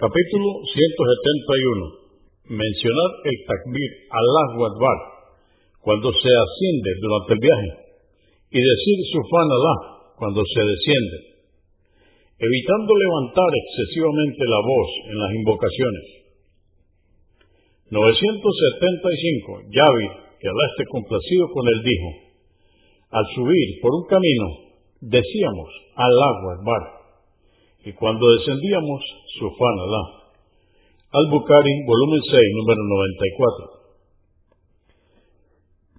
Capítulo 171. Mencionar el takbir Allah Akbar cuando se asciende durante el viaje y decir Allah cuando se desciende, evitando levantar excesivamente la voz en las invocaciones. 975. Yavi, que Allah esté complacido con él, dijo, al subir por un camino, decíamos Allah Akbar y cuando descendíamos, Subhanallah. Al-Bukhari, volumen 6, número 94.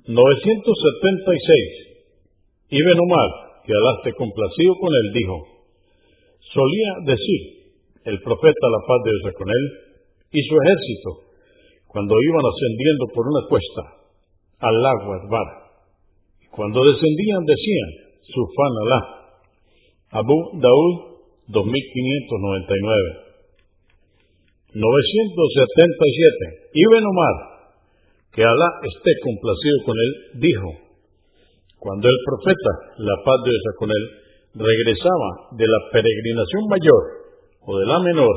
976. Ibn Omar, que Alá complacido con él, dijo, solía decir el profeta, la paz de Dios con él, y su ejército, cuando iban ascendiendo por una cuesta, al agua Akbar. Cuando descendían decían, Subhanallah. Abu Daud 2599. 977. Ibn Omar, que Alá esté complacido con él, dijo, cuando el profeta, la paz de Dios con él, regresaba de la peregrinación mayor o de la menor,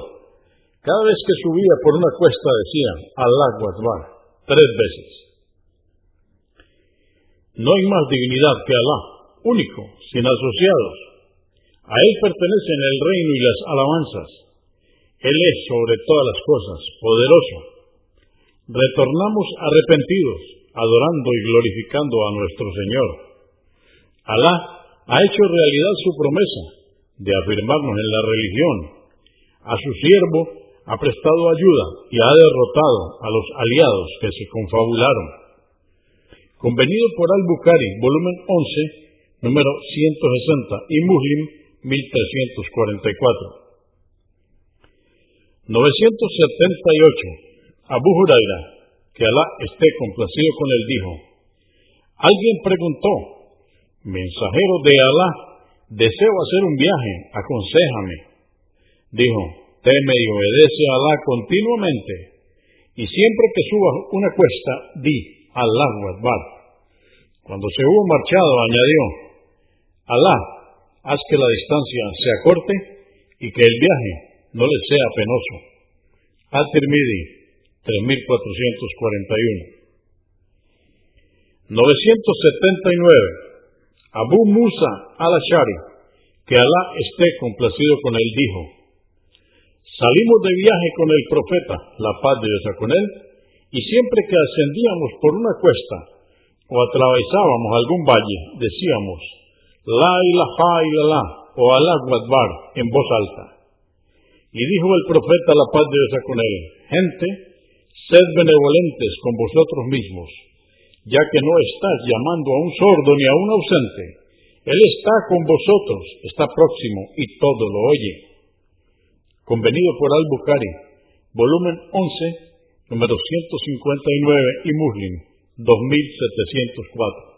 cada vez que subía por una cuesta decía, Alá Akbar, tres veces. No hay más dignidad que Alá, único, sin asociados, a Él pertenecen el reino y las alabanzas. Él es sobre todas las cosas, poderoso. Retornamos arrepentidos, adorando y glorificando a nuestro Señor. Alá ha hecho realidad su promesa de afirmarnos en la religión. A su siervo ha prestado ayuda y ha derrotado a los aliados que se confabularon. Convenido por Al-Bukhari, volumen 11, número 160, y Muslim, 1344. 978. Abu Huraira, que Alá esté complacido con él, dijo, alguien preguntó, mensajero de Alá, deseo hacer un viaje, aconséjame. Dijo, teme y obedece a Alá continuamente, y siempre que subas una cuesta, di, Alá Akbar. Cuando se hubo marchado, añadió, Alá haz que la distancia se acorte y que el viaje no le sea penoso. Al-Tirmidhi, 3441. 979. Abu Musa al-Ashari, que Alá esté complacido con él, dijo, Salimos de viaje con el profeta, la paz de Dios con él, y siempre que ascendíamos por una cuesta o atravesábamos algún valle, decíamos, La ilaha illallah o Allah Akbar en voz alta. Y dijo el profeta, la paz de Dios con él, gente, sed benevolentes con vosotros mismos, ya que no estás llamando a un sordo ni a un ausente. Él está con vosotros, está próximo y todo lo oye. Convenido por Al-Bukhari, volumen 11, número 159 y Muslim, 2704.